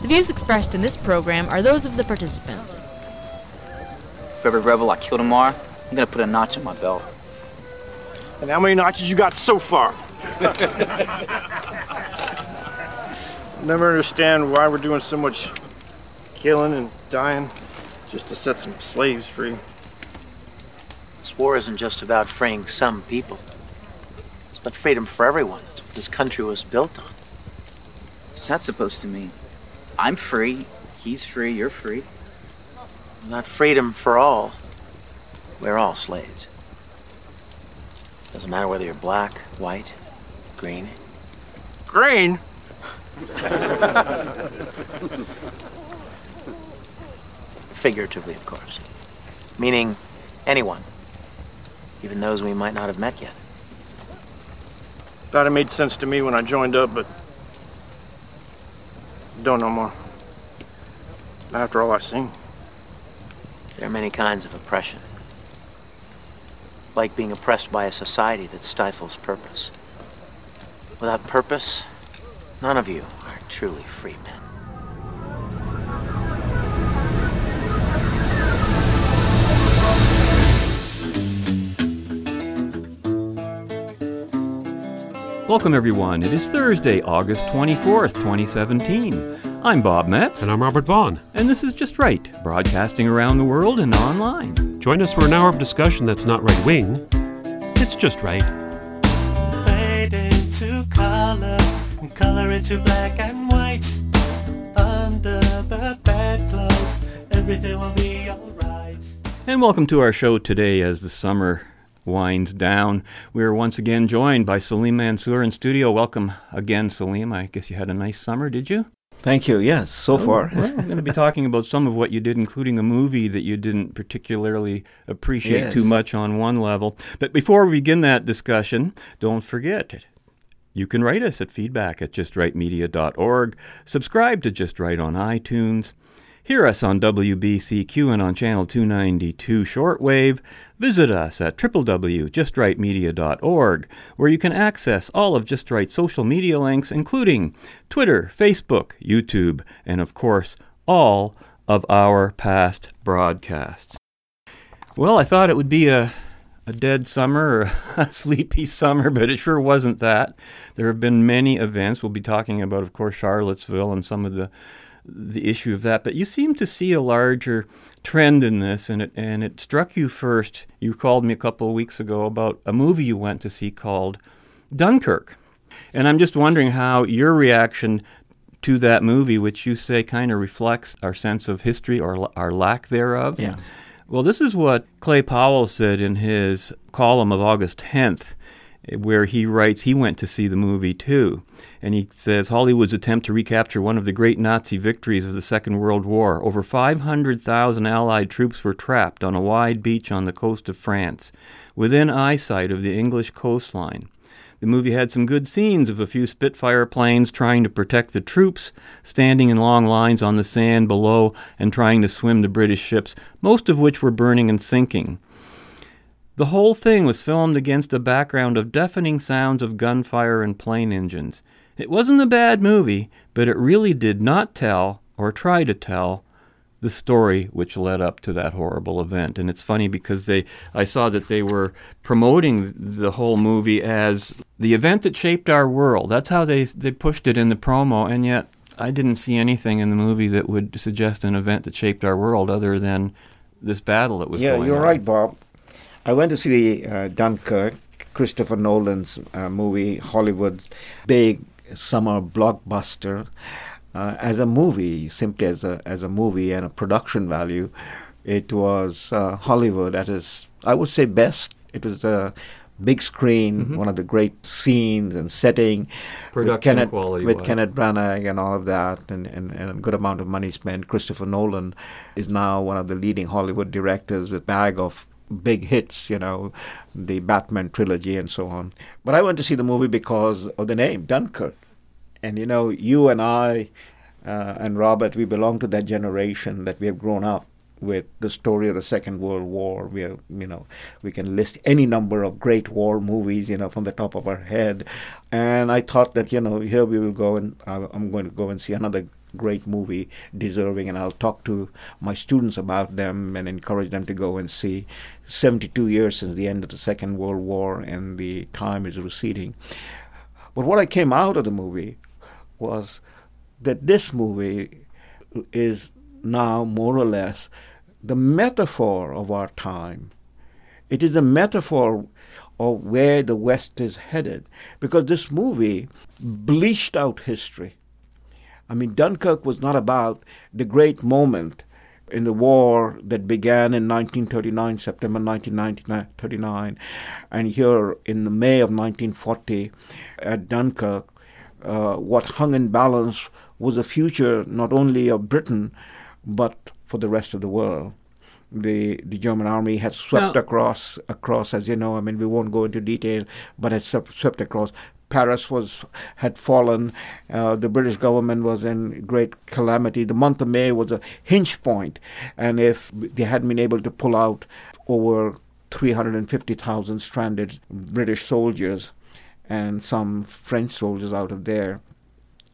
The views expressed in this program are those of the participants. For every rebel I kill tomorrow, I'm gonna put a notch in my belt. And how many notches you got so far? Never understand why we're doing so much killing and dying just to set some slaves free. This war isn't just about freeing some people. It's about freedom for everyone. It's what this country was built on. What's that supposed to mean? I'm free, he's free, you're free. Not freedom for all. We're all slaves. Doesn't matter whether you're black, white, green. Green? Figuratively, of course. Meaning anyone. Even those we might not have met yet. Thought it made sense to me when I joined up, but don't no more. After all I've seen. There are many kinds of oppression. Like being oppressed by a society that stifles purpose. Without purpose, none of you are truly free men. Welcome, everyone. It is Thursday, August 24th, 2017. I'm Bob Metz. And I'm Robert Vaughn. And this is Just Right, broadcasting around the world and online. Join us for an hour of discussion that's not right wing, it's just right. Fade into color, and color into black and white. Under the bedclothes, everything will be alright. And welcome to our show today as the summer winds down. We are once again joined by Salim Mansur in studio. Welcome again, Salim. I guess you had a nice summer, did you? Thank you. Yes, so oh, far. Well, we're going to be talking about some of what you did, including a movie that you didn't particularly appreciate Yes. too much on one level. But before we begin that discussion, don't forget it. You can write us at feedback at justrightmedia.org. Subscribe to Just Right on iTunes. Hear us on WBCQ and on Channel 292 shortwave. Visit us at www.justrightmedia.org, where you can access all of Just Right's social media links, including Twitter, Facebook, YouTube, and of course, all of our past broadcasts. Well, I thought it would be a, a dead summer or a sleepy summer, but it sure wasn't that. There have been many events. We'll be talking about, of course, Charlottesville and some of the the issue of that. But you seem to see a larger trend in this, and it and it struck you first. You called me a couple of weeks ago about a movie you went to see called Dunkirk, and I'm just wondering how your reaction to that movie, which you say kind of reflects our sense of history or l- our lack thereof. Yeah. Well, this is what Clay Powell said in his column of August 10th, eh, where he writes he went to see the movie too. And he says Hollywood's attempt to recapture one of the great Nazi victories of the Second World War. Over 500,000 Allied troops were trapped on a wide beach on the coast of France, within eyesight of the English coastline. The movie had some good scenes of a few Spitfire planes trying to protect the troops, standing in long lines on the sand below and trying to swim the British ships, most of which were burning and sinking. The whole thing was filmed against a background of deafening sounds of gunfire and plane engines. It wasn't a bad movie, but it really did not tell, or try to tell, the story which led up to that horrible event. And it's funny because they I saw that they were promoting the whole movie as the event that shaped our world. That's how they they pushed it in the promo and yet I didn't see anything in the movie that would suggest an event that shaped our world other than this battle that was yeah, you're on. right, Bob. I went to see uh, Dunkirk, Christopher Nolan's uh, movie, Hollywood's big summer blockbuster. Uh, as a movie, simply as a as a movie and a production value, it was uh, Hollywood at its I would say best. It was a big screen, one of the great scenes and setting. with Production Kenneth, quality with. Kenneth Branagh and all of that, and, and, and a good amount of money spent. Christopher Nolan is now one of the leading Hollywood directors with bag of big hits, you know, the Batman trilogy and so on. But I went to see the movie because of the name, Dunkirk. And you know, you and I uh, and Robert, we belong to that generation that we have grown up with the story of the Second World War. We are, you know, we can list any number of great war movies, you know, from the top of our head. And I thought that, you know, here we will go and I'm going to go and see another great movie, deserving, and I'll talk to my students about them and encourage them to go and see. 72 years since the end of the Second World War, and the time is receding. But what I came out of the movie was that this movie is now more or less the metaphor of our time. It is a metaphor of where the West is headed because this movie bleached out history. I mean, Dunkirk was not about the great moment in the war that began in 1939, September 1939, and here in the May of 1940 at Dunkirk, uh, what hung in balance was the future not only of Britain but for the rest of the world. The the German army had swept Now- across across, as you know. I mean, we won't go into detail, but had swept, swept across. Paris was had fallen. Uh, the British government was in great calamity. The month of May was a hinge point, and if they hadn't been able to pull out over 350,000 stranded British soldiers and some French soldiers out of there,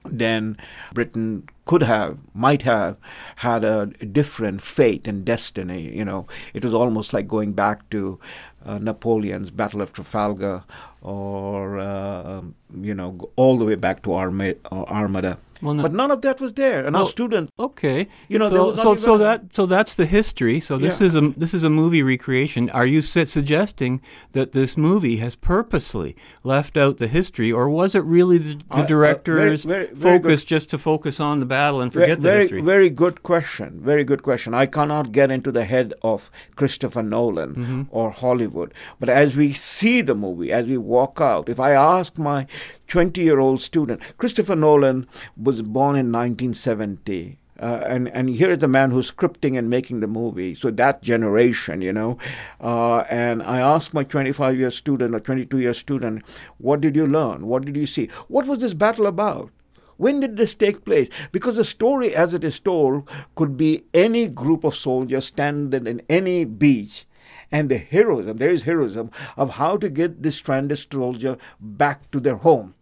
then Britain could have, might have, had a different fate and destiny. You know, it was almost like going back to uh, Napoleon's Battle of Trafalgar, or uh, um, you know, all the way back to Arma- uh, Armada. Well, no- but none of that was there, and our Well, students. Okay. You know, so so, so that so that's the history. So this Yeah. is a this is a movie recreation. Are you su- suggesting that this movie has purposely left out the history, or was it really the, uh, the director's very- very- very focus just to focus on the battle and forget the history? very good question. Very good question. I cannot get into the head of Christopher Nolan Mm-hmm. or Hollywood, but as we see the movie, as we walk out, if I ask my 20 year old student, Christopher Nolan was born in 1970. Uh, and and here is the man who's scripting and making the movie. So that generation, you know, uh, and I asked my 25 year student or 22 year student, what did you learn? What did you see? What was this battle about? When did this take place? Because the story, as it is told, could be any group of soldiers standing in any beach, and the heroism, there is heroism, of how to get this stranded soldier back to their home.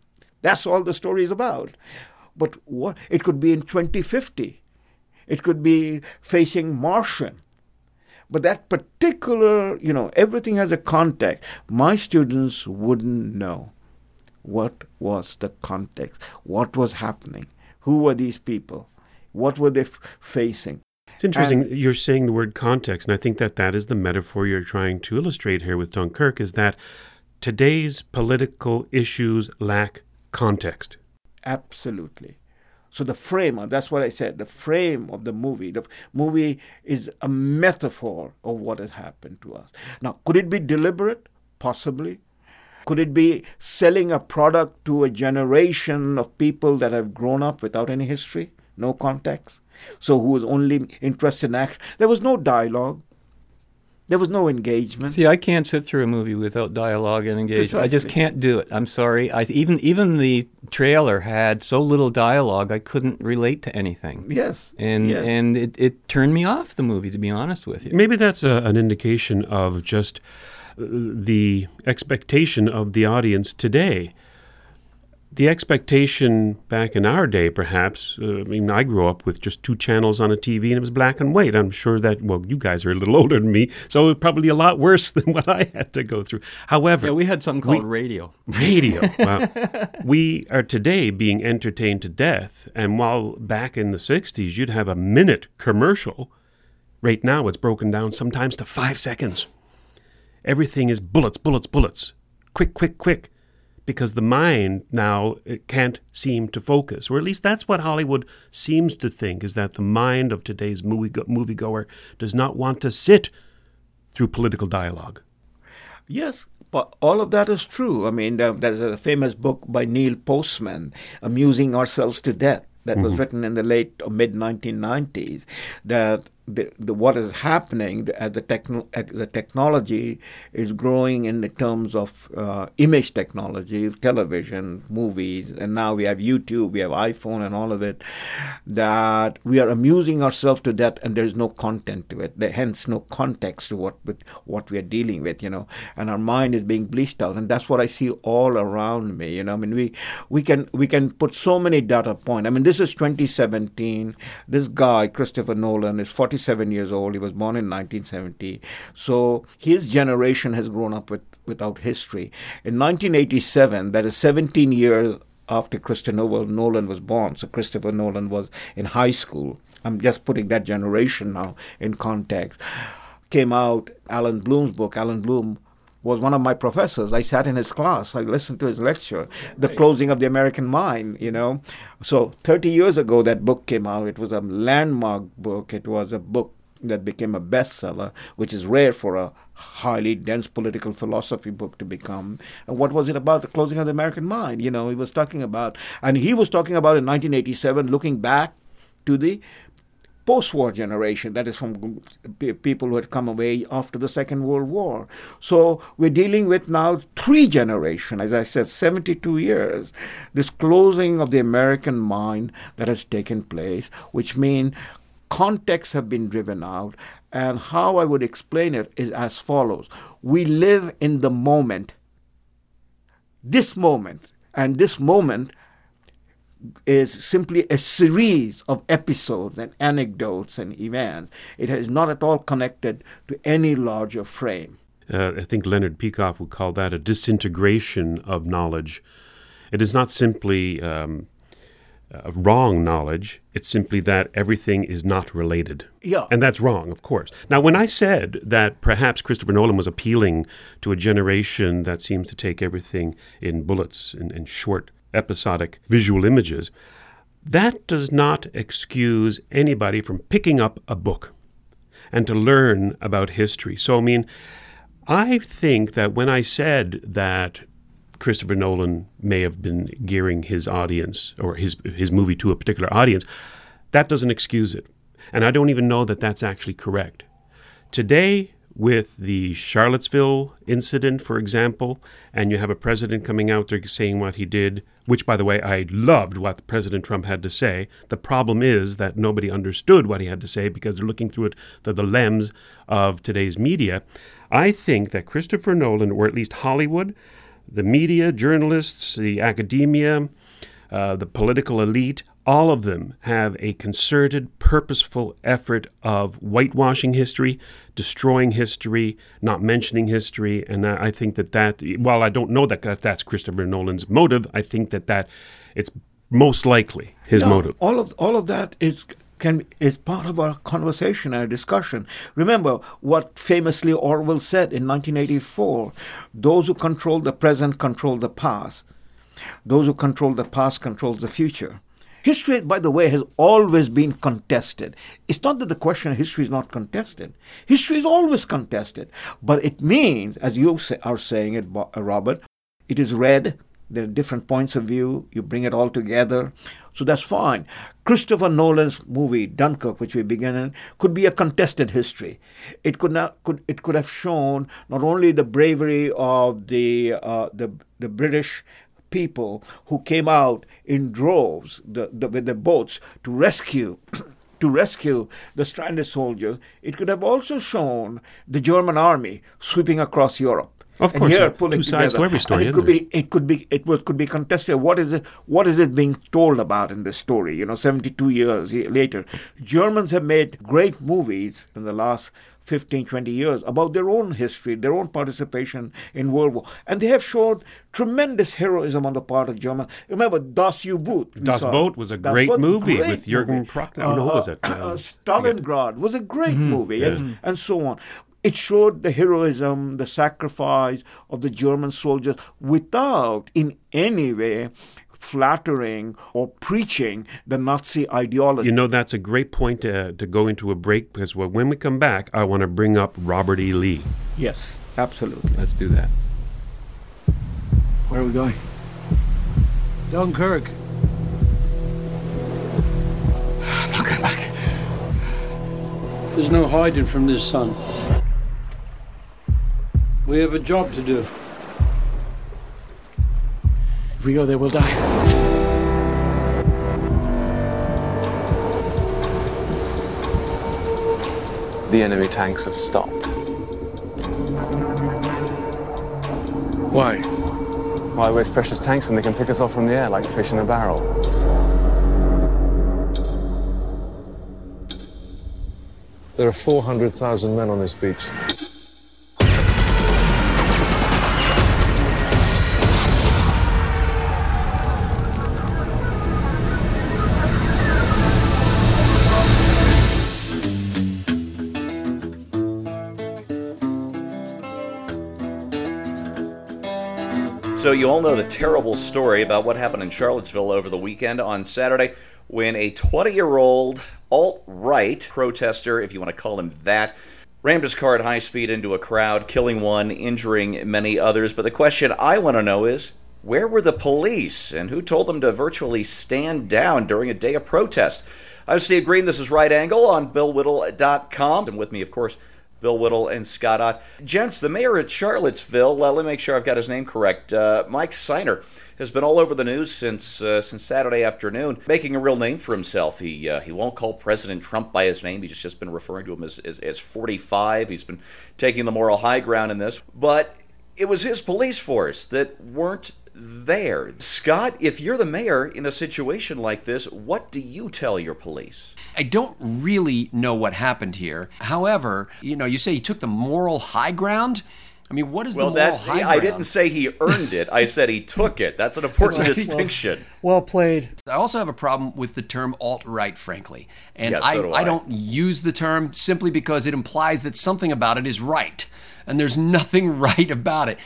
That's all the story is about. But what it could be in 2050, it could be facing Martian. But that particular, you know, everything has a context. My students wouldn't know what was the context, what was happening, who were these people, what were they f- facing. It's interesting you're saying the word context, and I think that that is the metaphor you're trying to illustrate here with Dunkirk is that today's political issues lack context. Absolutely. So the frame, that's what I said, the frame of the movie, the movie is a metaphor of what has happened to us. Now, could it be deliberate? Possibly. Could it be selling a product to a generation of people that have grown up without any history, no context? So who is only interested in action? There was no dialogue. There was no engagement. See, I can't sit through a movie without dialogue and engagement. I just can't do it. I'm sorry. I even even the trailer had so little dialogue, I couldn't relate to anything. Yes. And yes. and it, it turned me off the movie, to be honest with you. Maybe that's a, an indication of just uh, the expectation of the audience today. The expectation back in our day, perhaps, uh, I mean, I grew up with just two channels on a TV and it was black and white. I'm sure that, well, you guys are a little older than me, so it was probably a lot worse than what I had to go through. However, Yeah, we had something called radio. radio. Wow. we are today being entertained to death. And while back in the 60s, you'd have a minute commercial, right now it's broken down sometimes to five seconds. Everything is bullets, bullets, bullets. Quick, quick, quick. Because the mind now it can't seem to focus, or at least that's what Hollywood seems to think, is that the mind of today's movie moviegoer does not want to sit through political dialogue. Yes, but all of that is true. I mean, there's a famous book by Neil Postman, Amusing Ourselves to Death, that was mm-hmm. written in the late or mid 1990s, that the, the what is happening as the techno, the technology is growing in the terms of uh, image technology, television, movies, and now we have YouTube, we have iPhone, and all of it. That we are amusing ourselves to death, and there is no content to it. There, hence, no context to what with what we are dealing with. You know, and our mind is being bleached out, and that's what I see all around me. You know, I mean, we we can we can put so many data points. I mean, this is 2017. This guy, Christopher Nolan, is 47 years old. He was born in 1970. So his generation has grown up with without history. In 1987, that is 17 years after Christopher Nolan was born. So Christopher Nolan was in high school. I'm just putting that generation now in context. Came out Allan Bloom's book. Allan Bloom was one of my professors. I sat in his class. I listened to his lecture, The Closing of the American Mind, you know. So 30 years ago, that book came out. It was a landmark book. It was a book that became a bestseller, which is rare for a highly dense political philosophy book to become. And what was it about? The closing of the American mind. You know, he was talking about, and he was talking about in 1987, looking back to the post-war generation that is from people who had come away after the second world war. So we're dealing with now three generations as i said 72 years this closing of the american mind that has taken place which means contexts have been driven out. And how i would explain it is as follows. We live in the moment. This moment and this moment is simply a series of episodes and anecdotes and events. It is not at all connected to any larger frame. Uh, I think Leonard Peikoff would call that a disintegration of knowledge. It is not simply um, uh, wrong knowledge, it's simply that everything is not related. Yeah. And that's wrong, of course. Now, when I said that perhaps Christopher Nolan was appealing to a generation that seems to take everything in bullets and, and short episodic visual images, that does not excuse anybody from picking up a book and to learn about history. So, I mean, I think that when I said that Christopher Nolan may have been gearing his audience or his his movie to a particular audience, that doesn't excuse it. And I don't even know that that's actually correct. Today, with the Charlottesville incident, for example, and you have a president coming out there saying what he did, which, by the way, I loved what President Trump had to say. The problem is that nobody understood what he had to say because they're looking through it through the lens of today's media. I think that Christopher Nolan, or at least Hollywood, the media, journalists, the academia, uh, the political elite, all of them have a concerted, purposeful effort of whitewashing history, destroying history, not mentioning history. And I think that that, while I don't know that that's Christopher Nolan's motive, I think that that it's most likely his No, motive. All of all of that is can is part of our conversation, our discussion. Remember what famously Orwell said in 1984: "Those who control the present control the past. Those who control the past control the future." History, by the way, has always been contested. It's not that the question of history is not contested. History is always contested. But it means, as you are saying it, uh, Robert, it is read. There are different points of view. You bring it all together. So that's fine. Christopher Nolan's movie Dunkirk, which we began in, could be a contested history. It could not could it could have shown not only the bravery of the uh, the the British people who came out in droves the, the, with the boats to rescue to rescue the stranded soldiers. It could have also shown the German army sweeping across Europe. Of and course, here pulling Two sides together. to every story, And it could be it could be it was could be contested. What is it? What is it being told about in this story? You know, seventy two years later, Germans have made great movies in the last 15, 20 years about their own history, their own participation in World War, and they have shown tremendous heroism on the part of Germans. Remember Das U-Boot. Das. Boot was a Das great Boot, movie great with Jürgen. Prochnow. Know, what was it? Uh, Um, Stalingrad was a great movie, yeah. and, and so on. It showed the heroism, the sacrifice of the German soldiers without in any way flattering or preaching the Nazi ideology. You know, that's a great point to, to go into a break because when we come back, I want to bring up Robert E. Lee. yes, absolutely. Let's do that. Where are we going? Dunkirk. I'm not going back. There's no hiding from this, son. We have a job to do. If we go there, we'll die. The enemy tanks have stopped. Why? Why waste precious tanks when they can pick us off from the air like fish in a barrel? There are 400,000 men on this beach. So, you all know the terrible story about what happened in Charlottesville over the weekend on Saturday when a 20 year old alt right protester, if you want to call him that, rammed his car at high speed into a crowd, killing one, injuring many others. But the question I want to know is where were the police and who told them to virtually stand down during a day of protest? I'm Steve Green. This is Right Angle on BillWhittle.com. And with me, of course, Bill Whittle and Scott Ott. Gents, the mayor at Charlottesville, uh, let me make sure I've got his name correct, uh, Mike Signer, has been all over the news since uh, since Saturday afternoon, making a real name for himself. He uh, he won't call President Trump by his name. He's just been referring to him as, as, as 45. He's been taking the moral high ground in this. But it was his police force that weren't there. Scott, if you're the mayor in a situation like this, what do you tell your police? I don't really know what happened here. However, you know, you say he took the moral high ground. I mean, what is well, the moral that's high ground? I didn't say he earned it. I said he took it. That's an important Right. distinction. Well played. I also have a problem with the term alt right, frankly. And Yeah, so I, do I I. don't use the term simply because it implies that something about it is right. And there's nothing right about it.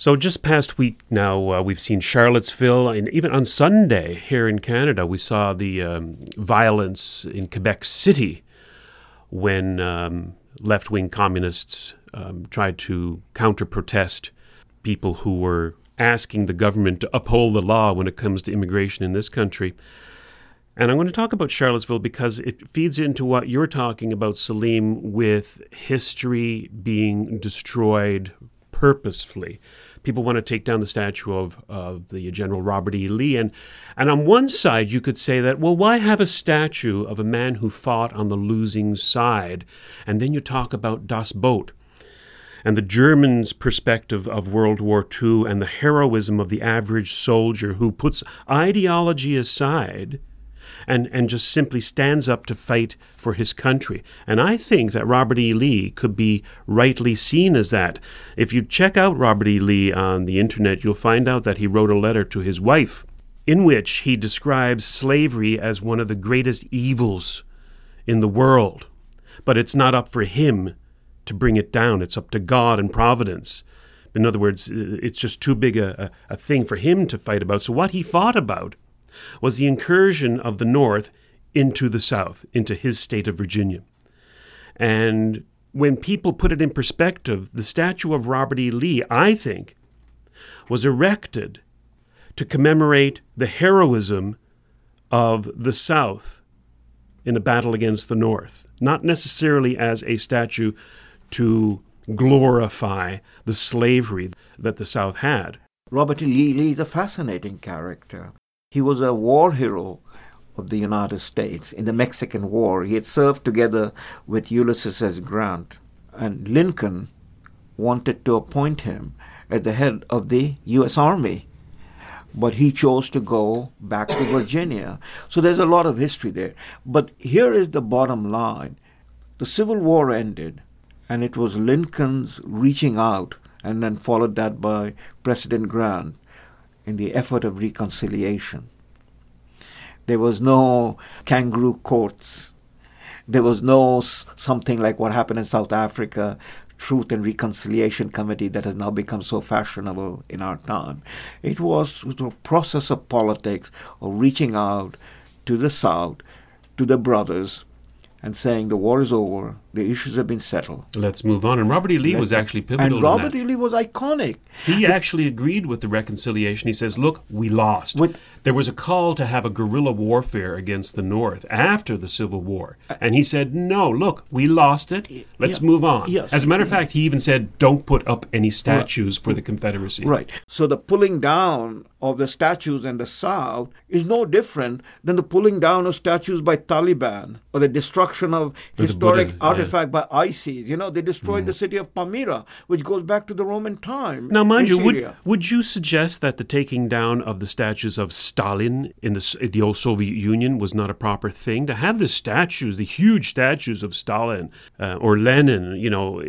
So just past week now, uh, we've seen Charlottesville, and even on Sunday here in Canada, we saw the um, violence in Quebec City when um, left-wing communists um, tried to counter-protest people who were asking the government to uphold the law when it comes to immigration in this country. And I'm going to talk about Charlottesville because it feeds into what you're talking about, Salim, with history being destroyed purposefully. People want to take down the statue of, of the General Robert E. Lee. And, and on one side, you could say that, well, why have a statue of a man who fought on the losing side? And then you talk about Das Boot and the Germans' perspective of World War II and the heroism of the average soldier who puts ideology aside and, and just simply stands up to fight for his country. And I think that Robert E. Lee could be rightly seen as that. If you check out Robert E. Lee on the internet, you'll find out that he wrote a letter to his wife in which he describes slavery as one of the greatest evils in the world. But it's not up for him to bring it down. It's up to God and providence. In other words, it's just too big a, a, a thing for him to fight about. So, what he fought about was the incursion of the North into the South, into his state of Virginia. And when people put it in perspective, the statue of Robert E. Lee, I think, was erected to commemorate the heroism of the South in a battle against the North, not necessarily as a statue to glorify the slavery that the South had. Robert E. Lee, Lee a fascinating character. He was a war hero of the United States in the Mexican War. He had served together with Ulysses S. Grant, and Lincoln wanted to appoint him as the head of the U.S. Army. But he chose to go back to Virginia. So there's a lot of history there. But here is the bottom line the Civil War ended, and it was Lincoln's reaching out, and then followed that by President Grant in the effort of reconciliation. There was no kangaroo courts. There was no something like what happened in South Africa, Truth and Reconciliation Committee that has now become so fashionable in our time. It was a process of politics of reaching out to the South, to the brothers, and saying the war is over, The issues have been settled. Let's move on. And Robert E. Lee Let- was actually pivotal. And Robert. E. Lee was iconic. He actually agreed with the reconciliation. He says, "Look, we lost. there was a call to have a guerrilla warfare against the North after the Civil War, uh, and he said, "No, look, we lost it. Let's yeah, move on." yes, As a matter of fact, he even said, "Don't put up any statues for the Confederacy." Right. So the pulling down of the statues in the South is no different than the pulling down of statues by Taliban or the destruction of historic yeah. Artifact by ISIS. You know, they destroyed the city of Palmyra, which goes back to the Roman time. Now, mind in you, would, Syria. would you suggest that the taking down of the statues of Stalin in the, S- the old Soviet Union was not a proper thing? To have the statues, the huge statues of Stalin uh, or Lenin, you know, i- i-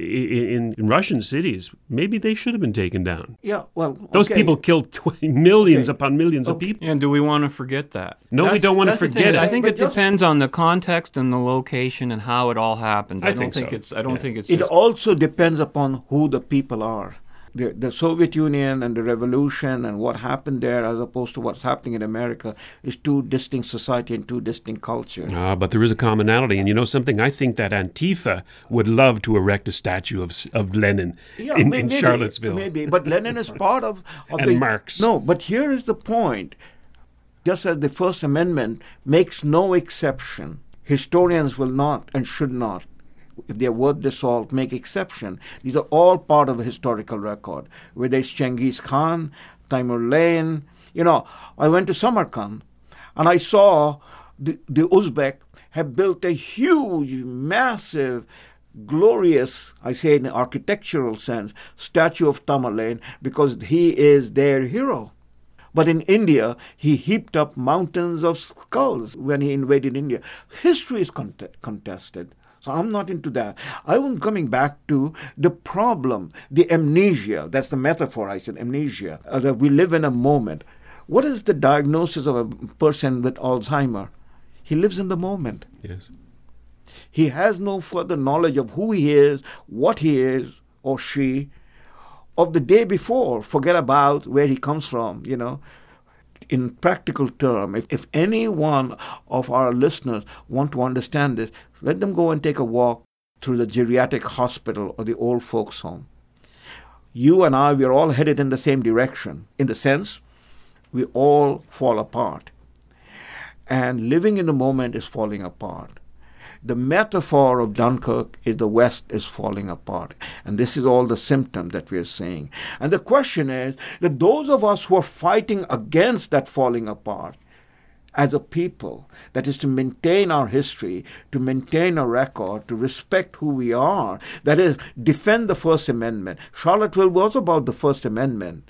in, in Russian cities, maybe they should have been taken down. Yeah, well, Those people killed 20 millions upon millions of people. And do we want to forget that? No, we don't want to that's thing. forget it. I think But it just- depends on the context and the location and how it all happens. I I, don't think think, so. it's. I don't Yeah. think it's. It just, also depends upon who the people are. The, the Soviet Union and the revolution and what happened there, as opposed to what's happening in America, is two distinct society and two distinct cultures. Ah, but there is a commonality, and you know something. I think that Antifa would love to erect a statue of of Lenin Yeah, in, may- in maybe, Charlottesville. Maybe, but Lenin is part of, of And the Marx. No, but here is the point. Just as the First Amendment makes no exception, historians will not and should not, if they're worth the salt, make exception. These are all part of a historical record. Whether it's Genghis Khan, Timur Lane, you know, I went to Samarkand and I saw the, the Uzbek have built a huge, massive, glorious, I say in an architectural sense, statue of Tamerlane because he is their hero. But in India, he heaped up mountains of skulls when he invaded India. History is cont- contested. So I'm not into that. I'm coming back to the problem, the amnesia. That's the metaphor I said, amnesia. Uh, that we live in a moment. What is the diagnosis of a person with Alzheimer? He lives in the moment. Yes. He has no further knowledge of who he is, what he is, or she, of the day before. Forget about where he comes from, you know. In practical term, if, if any one of our listeners want to understand this, let them go and take a walk through the geriatric hospital or the old folks home. You and I, we are all headed in the same direction, in the sense we all fall apart. And living in the moment is falling apart. The metaphor of Dunkirk is the West is falling apart. And this is all the symptom that we are seeing. And the question is that those of us who are fighting against that falling apart, as a people, that is to maintain our history, to maintain our record, to respect who we are, that is, defend the First Amendment. Charlottesville was about the First Amendment.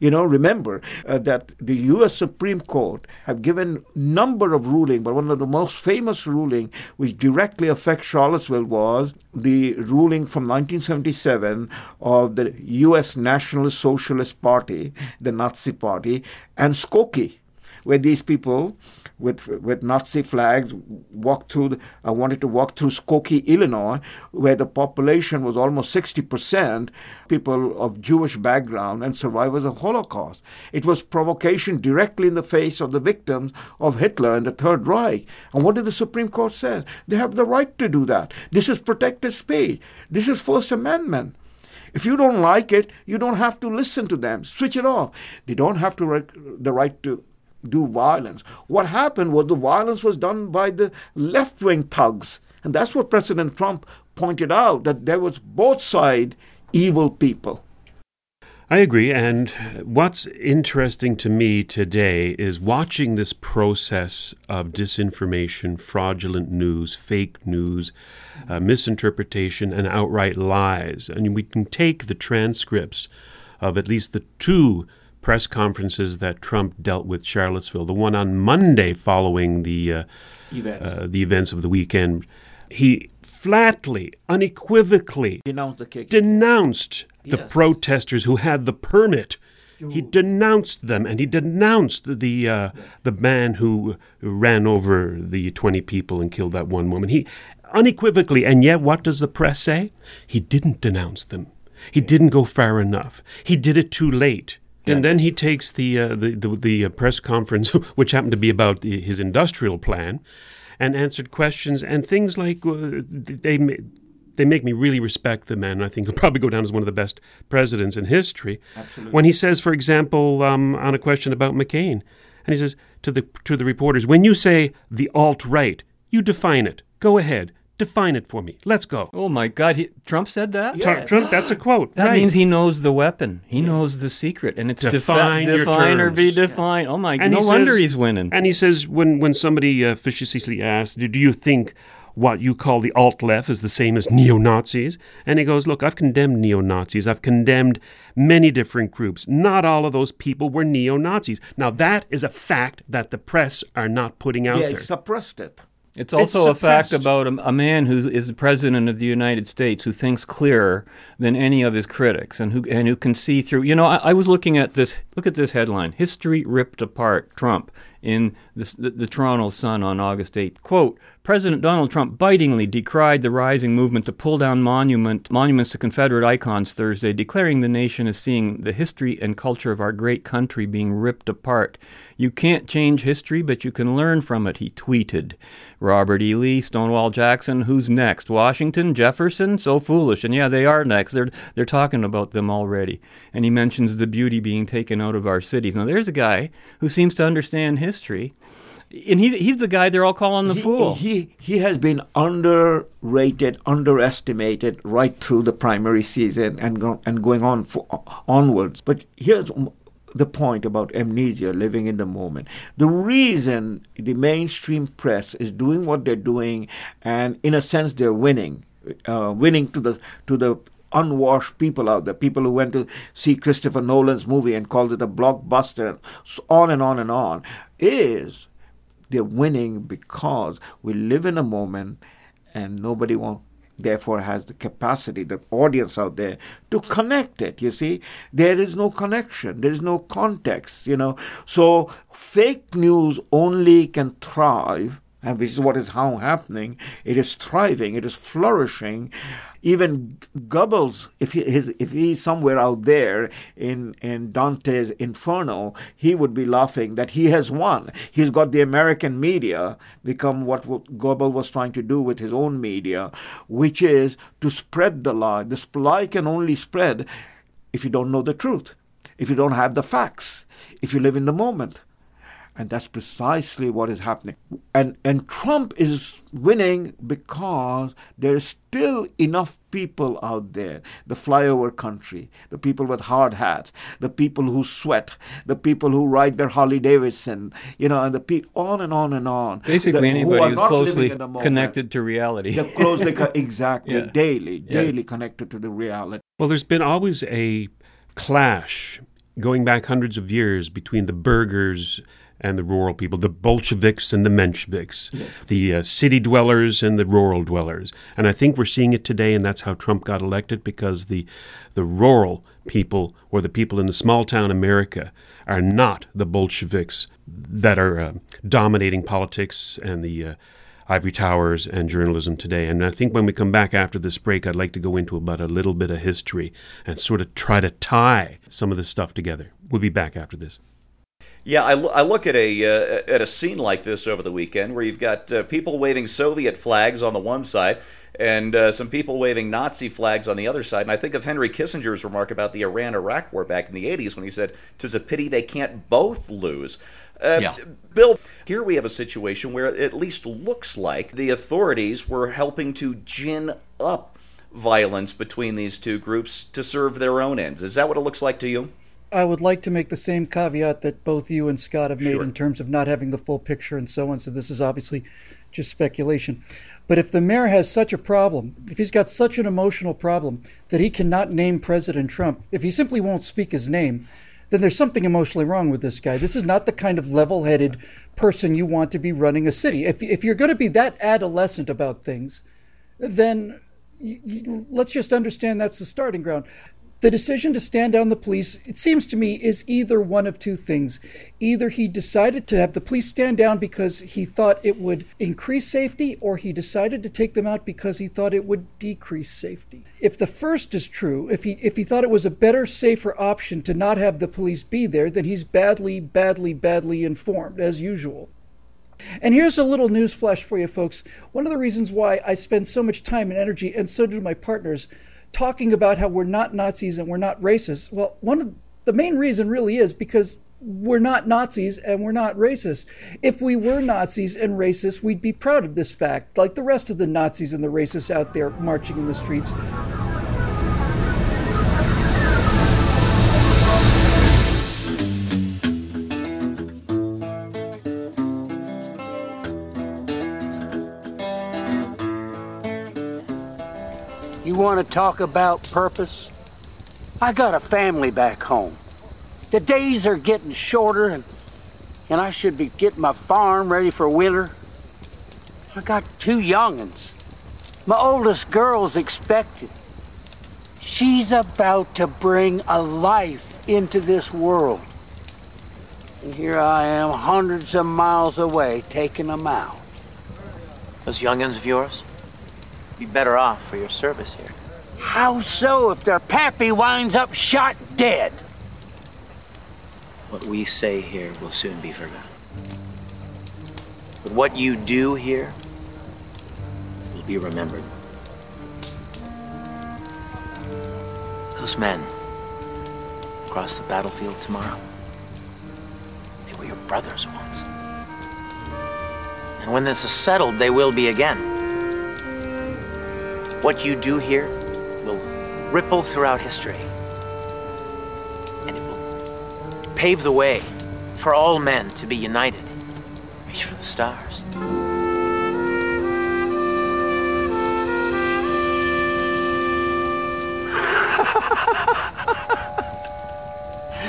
You know, remember uh, that the U.S. Supreme Court have given number of ruling, but one of the most famous ruling which directly affects Charlottesville was the ruling from 1977 of the U.S. Nationalist Socialist Party, the Nazi Party, and Skokie, where these people with with Nazi flags walked through, the, uh, wanted to walk through Skokie, Illinois, where the population was almost 60% people of Jewish background and survivors of Holocaust. It was provocation directly in the face of the victims of Hitler and the Third Reich. And what did the Supreme Court say? They have the right to do that. This is protected speech. This is First Amendment. If you don't like it, you don't have to listen to them. Switch it off. They don't have to rec- the right to do violence. What happened was the violence was done by the left wing thugs. And that's what President Trump pointed out that there was both side evil people. I agree. And what's interesting to me today is watching this process of disinformation, fraudulent news, fake news, uh, misinterpretation, and outright lies. And we can take the transcripts of at least the two press conferences that Trump dealt with Charlottesville, the one on Monday following the, uh, Events. uh, the events of the weekend. He flatly, unequivocally Denounced the kick. denounced the Yes. protesters who had the permit. He denounced them, and he denounced the uh, the man who ran over the twenty people and killed that one woman. He unequivocally, and yet, what does the press say? He didn't denounce them. He didn't go far enough. He did it too late. And then he takes the uh, the the, the uh, press conference, which happened to be about the, his industrial plan, and answered questions and things like uh, they they make me really respect the man. I think he'll probably go down as one of the best presidents in history. Absolutely. When he says, for example, um, on a question about McCain, and he says to the to the reporters, "When you say the alt right, you define it. Go ahead, define it for me. Let's go." Oh my God! He, Trump said that. Trump, Trump, that's a quote. That right. means he knows the weapon. He knows the secret, and it's Define defi- your define or be terms. defined. Oh my! And no he wonder says- he's winning. And he says, when, when somebody uh, facetiously asks, do, do you think what you call the alt left is the same as neo Nazis? And he goes, Look, I've condemned neo Nazis. I've condemned many different groups. Not all of those people were neo Nazis. Now, that is a fact that the press are not putting out They there. suppressed it. It's also a fact about a, a man who is the president of the United States who thinks clearer than any of his critics and who and who can see through. You know, I, I was looking at this. Look at this headline: "History ripped apart." Trump in this, the, the Toronto Sun on August 8th. Quote: President Donald Trump bitingly decried the rising movement to pull down monument monuments to Confederate icons Thursday, declaring the nation is seeing the history and culture of our great country being ripped apart. You can't change history, but you can learn from it, he tweeted. Robert E. Lee, Stonewall Jackson, who's next? Washington, Jefferson? So foolish. And yeah, they are next. They're they're talking about them already. And he mentions the beauty being taken out of our cities. Now there's a guy who seems to understand history. And he, he's the guy they're all calling the he, fool. He he has been underrated, underestimated right through the primary season and go, and going on for, onwards. But here's the point about amnesia, living in the moment. The reason the mainstream press is doing what they're doing, and in a sense they're winning, uh, winning to the to the unwashed people out there, people who went to see Christopher Nolan's movie and called it a blockbuster, on and on and on, is they're winning because we live in a moment and nobody won't therefore has the capacity the audience out there to connect it you see? There is no connection there is no context you know? So fake news only can thrive and this is what is how happening it is thriving it is flourishing even Goebbels, if he is, if he's somewhere out there in in Dante's Inferno, he would be laughing that he has won. He's got the American media become what Goebbels was trying to do with his own media, which is to spread the lie. This lie can only spread if you don't know the truth, if you don't have the facts, if you live in the moment. And that's precisely what is happening. And and Trump is winning because there is still enough people out there, the flyover country, the people with hard hats, the people who sweat, the people who ride their Harley Davidson, you know, and the pe- on and on and on. Basically, the- who anybody are who's not living closely in the moment. connected to reality. They're closely co- exactly Yeah. daily, Yeah. daily connected to the reality. Well, there's been always a clash going back hundreds of years between the burghers and the rural people, the Bolsheviks and the Mensheviks, the uh, city dwellers and the rural dwellers. And I think we're seeing it today, and that's how Trump got elected because the, the rural people or the people in the small town America are not the Bolsheviks that are uh, dominating politics and the uh, ivory towers and journalism today. And I think when we come back after this break, I'd like to go into about a little bit of history and sort of try to tie some of this stuff together. We'll be back after this. Yeah, I, lo- I look at a uh, at a scene like this over the weekend where you've got uh, people waving Soviet flags on the one side and uh, some people waving Nazi flags on the other side. And I think of Henry Kissinger's remark about the Iran-Iraq war back in the 80s when he said, "Tis a pity they can't both lose." Uh, Yeah. Bill, here we have a situation where it at least looks like the authorities were helping to gin up violence between these two groups to serve their own ends. Is that what it looks like to you? I would like to make the same caveat that both you and Scott have made Sure. in terms of not having the full picture and so on. So this is obviously just speculation. But if the mayor has such a problem, if he's got such an emotional problem that he cannot name President Trump, if he simply won't speak his name, then there's something emotionally wrong with this guy. This is not the kind of level headed person you want to be running a city. If, if you're going to be that adolescent about things, then y y let's just understand that's the starting ground. The decision to stand down the police, it seems to me, is either one of two things. Either he decided to have the police stand down because he thought it would increase safety, or he decided to take them out because he thought it would decrease safety. If the first is true, if he if he thought it was a better, safer option to not have the police be there, then he's badly, badly, badly informed, as usual. And here's a little news flash for you folks. One of the reasons why I spend so much time and energy, and so do my partners, talking about how we're not Nazis and we're not racist. Well, one of the main reason really is because we're not Nazis and we're not racist. If we were Nazis and racist, we'd be proud of this fact, like the rest of the Nazis and the racists out there marching in the streets. Want to talk about purpose? I got a family back home. The days are getting shorter, and, and I should be getting my farm ready for winter. I got two young'uns. My oldest girl's expected. She's about to bring a life into this world. And here I am, hundreds of miles away, taking them out. Those young'uns of yours? Be better off for your service here. How so if their pappy winds up shot dead? What we say here will soon be forgotten. But what you do here will be remembered. Those men across the battlefield tomorrow, they were your brothers once. And when this is settled, they will be again. What you do here will ripple throughout history. And it will pave the way for all men to be united. Reach for the stars.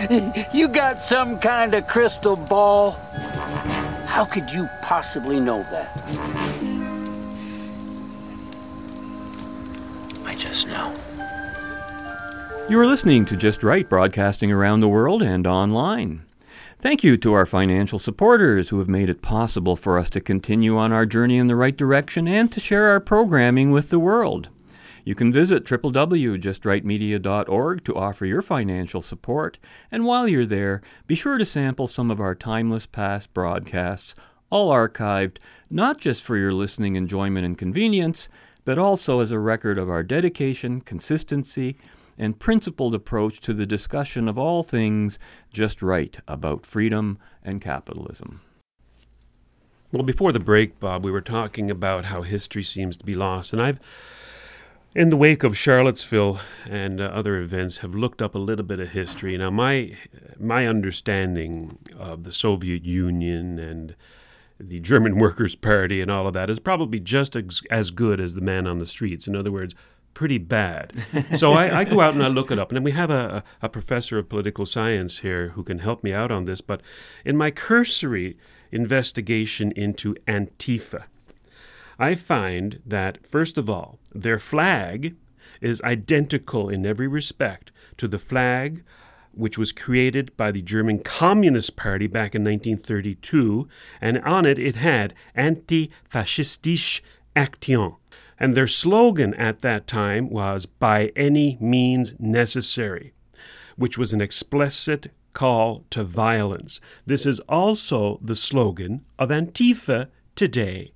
you got some kind of crystal ball? How could you possibly know that? You are listening to Just Right, broadcasting around the world and online. Thank you to our financial supporters who have made it possible for us to continue on our journey in the right direction and to share our programming with the world. You can visit www.justrightmedia.org to offer your financial support, and while you're there, be sure to sample some of our timeless past broadcasts, all archived not just for your listening enjoyment and convenience, but also as a record of our dedication, consistency, and principled approach to the discussion of all things just right about freedom and capitalism. Well, before the break, Bob, we were talking about how history seems to be lost, and I've, in the wake of Charlottesville and uh, other events, have looked up a little bit of history. Now, my my understanding of the Soviet Union and the German Workers' Party and all of that is probably just as, as good as the man on the streets. In other words, pretty bad. So I, I, go out and I look it up. And then we have a, a professor of political science here who can help me out on this. But in my cursory investigation into Antifa, I find that, first of all, their flag is identical in every respect to the flag which was created by the German Communist Party back in 1932, and on it it had Antifaschistische Aktion. And their slogan at that time was by any means necessary, which was an explicit call to violence. This is also the slogan of Antifa today.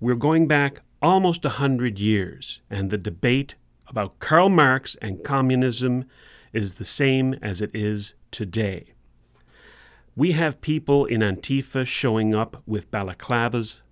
We're going back almost a hundred years, and the debate about Karl Marx and communism is the same as it is today. We have people in Antifa showing up with balaclavas,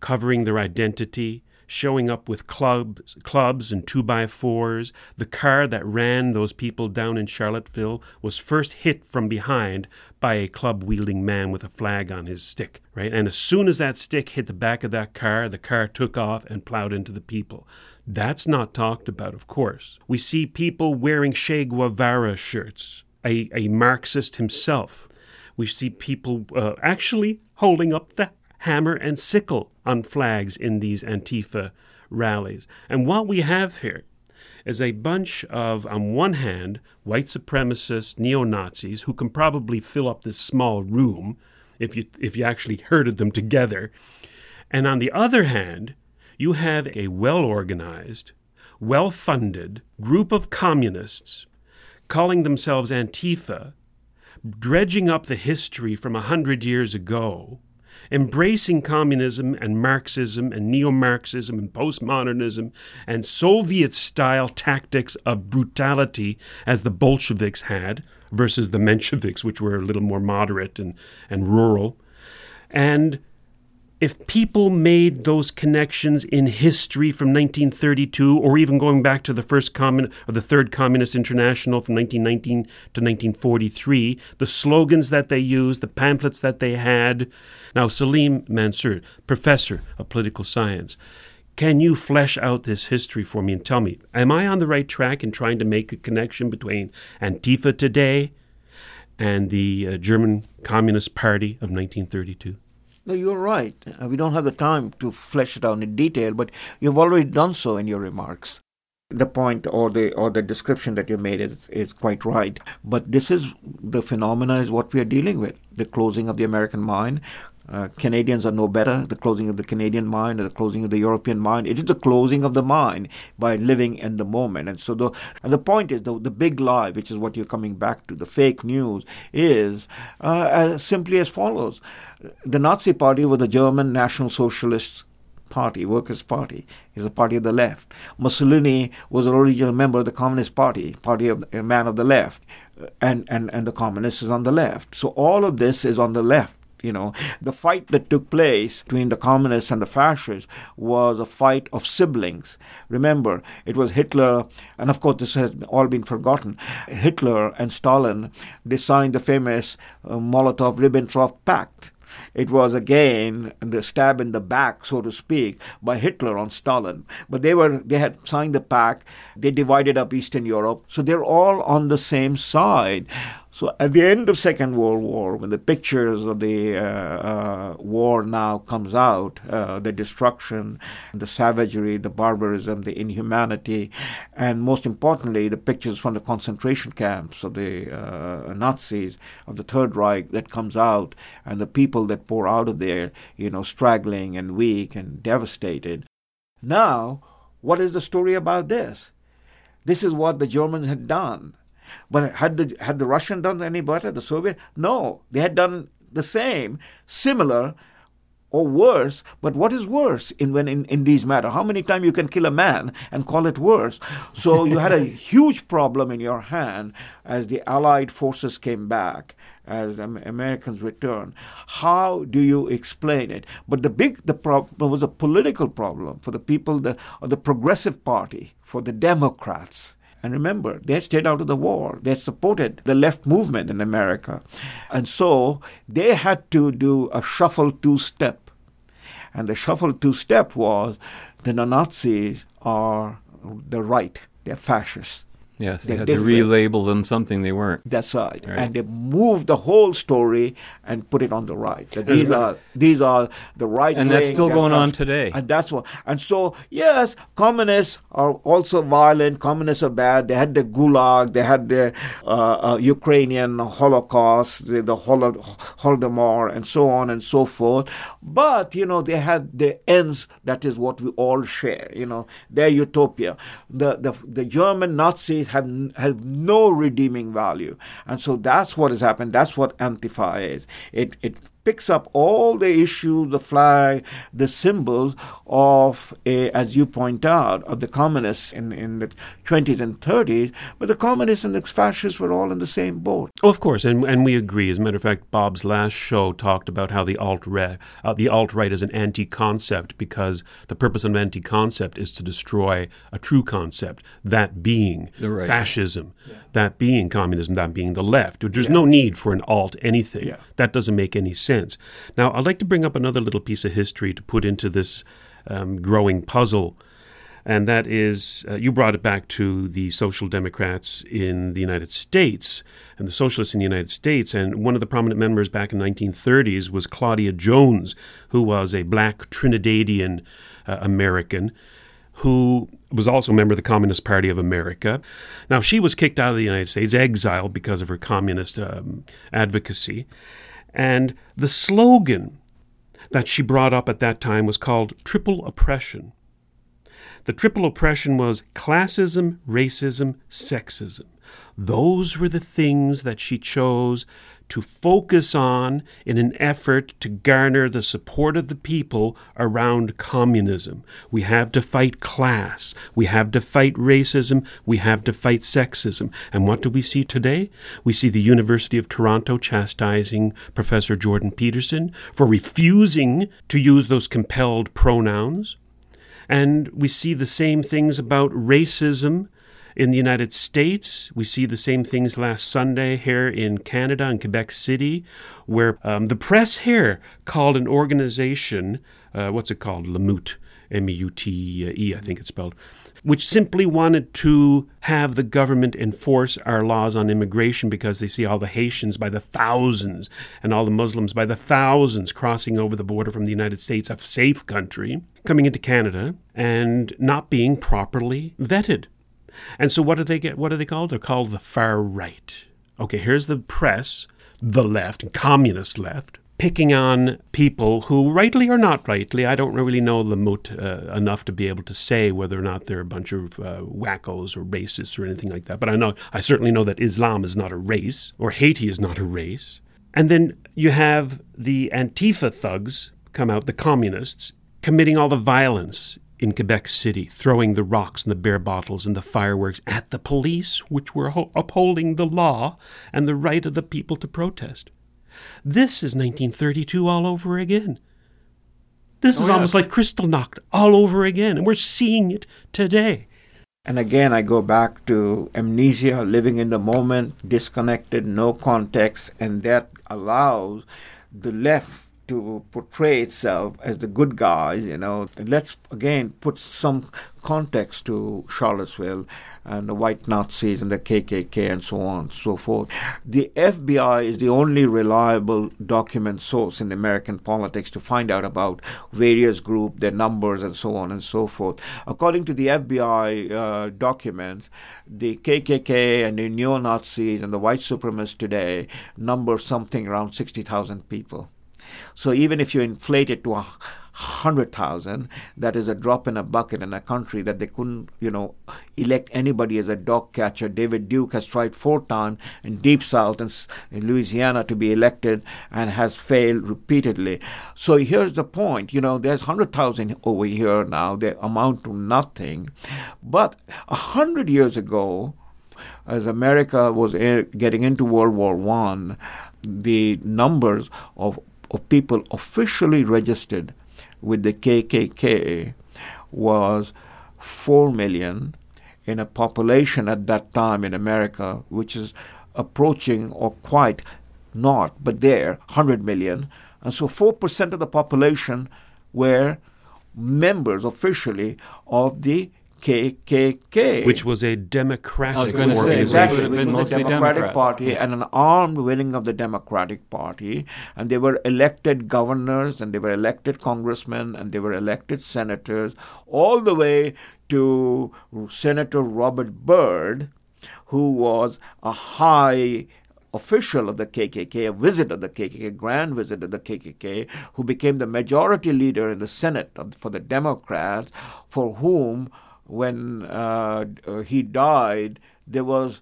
covering their identity, showing up with clubs, clubs and two by fours. The car that ran those people down in Charlottesville was first hit from behind by a club wielding man with a flag on his stick, right? And as soon as that stick hit the back of that car, the car took off and plowed into the people. That's not talked about, of course. We see people wearing Che Guevara shirts, a, a Marxist himself. We see people uh, actually holding up the hammer and sickle on flags in these Antifa rallies. And what we have here is a bunch of, on one hand, white supremacist neo Nazis who can probably fill up this small room if you, if you actually herded them together. And on the other hand, you have a well organized, well funded group of communists calling themselves Antifa, dredging up the history from a hundred years ago embracing communism and Marxism and neo Marxism and postmodernism and Soviet style tactics of brutality as the Bolsheviks had versus the Mensheviks, which were a little more moderate and, and rural. And if people made those connections in history from 1932 or even going back to the first commun- or the third communist international from 1919 to 1943 the slogans that they used the pamphlets that they had. Now salim mansur professor of political science can you flesh out this history for me and tell me am i on the right track in trying to make a connection between antifa today and the uh, german communist party of 1932 no, you're right. Uh, we don't have the time to flesh it out in detail, but you've already done so in your remarks. The point or the or the description that you made is, is quite right. But this is the phenomena is what we are dealing with. The closing of the American mind. Uh, Canadians are no better. The closing of the Canadian mind, or the closing of the European mind. It is the closing of the mind by living in the moment. And so the and the point is the the big lie, which is what you're coming back to, the fake news, is uh, as simply as follows the Nazi Party was the German National Socialist Party, Workers' Party, is a party of the left. Mussolini was an original member of the Communist Party, party of a man of the left, and, and, and the communists is on the left. So all of this is on the left. You know, the fight that took place between the communists and the fascists was a fight of siblings. Remember, it was Hitler, and of course, this has all been forgotten. Hitler and Stalin, they signed the famous uh, Molotov Ribbentrop Pact it was again the stab in the back, so to speak, by Hitler on Stalin. But they were they had signed the pact. They divided up Eastern Europe, so they're all on the same side. So at the end of Second World War, when the pictures of the uh, uh, war now comes out, uh, the destruction, the savagery, the barbarism, the inhumanity, and most importantly, the pictures from the concentration camps of the uh, Nazis of the Third Reich that comes out, and the people that pour out of there, you know, straggling and weak and devastated. Now, what is the story about this? This is what the Germans had done but had the had the Russian done any better? The Soviet? No, they had done the same, similar, or worse. But what is worse in when in, in these matter? How many times you can kill a man and call it worse? So you had a huge problem in your hand as the Allied forces came back, as Americans returned. How do you explain it? But the big the problem was a political problem for the people, the the Progressive Party, for the Democrats and remember, they had stayed out of the war. They had supported the left movement in America. And so they had to do a shuffle two step. And the shuffle two step was the Nazis are the right, they're fascists. Yes, they had different. to relabel them something they weren't. That's right. right. And they moved the whole story and put it on the right. That these are these are the right. And that's still going on today. And that's what. And so yes, communists are also violent. Communists are bad. They had the Gulag. They had the uh, uh, Ukrainian Holocaust, the, the Holo- Holodomor, and so on and so forth. But you know they had the ends. That is what we all share. You know their utopia. The the the German Nazis have have no redeeming value, and so that's what has happened. That's what Antifa is. It it picks up all the issues, the flag, the symbols of, a, as you point out, of the communists in, in the 20s and 30s, but the communists and the fascists were all in the same boat. Oh, of course, and, and we agree. As a matter of fact, Bob's last show talked about how the alt-right, uh, the alt-right is an anti-concept because the purpose of an anti-concept is to destroy a true concept, that being right. fascism, yeah. That being communism, that being the left. There's yeah. no need for an alt anything. Yeah. That doesn't make any sense. Now, I'd like to bring up another little piece of history to put into this um, growing puzzle, and that is uh, you brought it back to the Social Democrats in the United States and the Socialists in the United States. And one of the prominent members back in 1930s was Claudia Jones, who was a black Trinidadian uh, American who was also a member of the Communist Party of America. Now, she was kicked out of the United States, exiled because of her communist um, advocacy. And the slogan that she brought up at that time was called triple oppression. The triple oppression was classism, racism, sexism. Those were the things that she chose to focus on in an effort to garner the support of the people around communism. We have to fight class. We have to fight racism. We have to fight sexism. And what do we see today? We see the University of Toronto chastising Professor Jordan Peterson for refusing to use those compelled pronouns. And we see the same things about racism in the United States, we see the same things last Sunday here in Canada, in Quebec City, where um, the press here called an organization, uh, what's it called? Lemute, M E U T E, I think it's spelled, which simply wanted to have the government enforce our laws on immigration because they see all the Haitians by the thousands and all the Muslims by the thousands crossing over the border from the United States, a safe country, coming into Canada and not being properly vetted. And so what do they get? What are they called? They're called the far right. Okay, here's the press, the left, communist left, picking on people who, rightly or not rightly, I don't really know the moot uh, enough to be able to say whether or not they're a bunch of uh, wackos or racists or anything like that. But I know, I certainly know that Islam is not a race, or Haiti is not a race. And then you have the Antifa thugs come out, the communists, committing all the violence in Quebec City, throwing the rocks and the beer bottles and the fireworks at the police, which were upholding the law and the right of the people to protest. This is 1932 all over again. This Oh, is yes. almost like Kristallnacht all over again, and we're seeing it today. And again, I go back to amnesia, living in the moment, disconnected, no context, and that allows the left to portray itself as the good guys, you know. Let's again put some context to Charlottesville and the white Nazis and the KKK and so on and so forth. The FBI is the only reliable document source in American politics to find out about various groups, their numbers, and so on and so forth. According to the FBI uh, documents, the KKK and the neo Nazis and the white supremacists today number something around 60,000 people. So even if you inflate it to a hundred thousand, that is a drop in a bucket in a country that they couldn't, you know, elect anybody as a dog catcher. David Duke has tried four times in Deep South and Louisiana to be elected and has failed repeatedly. So here's the point, you know, there's hundred thousand over here now. They amount to nothing, but a hundred years ago, as America was eh, getting into World War One, the numbers of of people officially registered with the KKK was four million in a population at that time in America, which is approaching or quite not, but there, 100 million. And so 4% of the population were members officially of the KKK. Which was a democratic I was gonna say, organization. Exactly, have which been was the Democratic Democrats. Party and an armed wing of the Democratic Party, and they were elected governors, and they were elected congressmen, and they were elected senators, all the way to Senator Robert Byrd, who was a high official of the KKK, a visit of the KKK, grand wizard of the KKK, who became the majority leader in the Senate of, for the Democrats, for whom, when uh, uh, he died, there was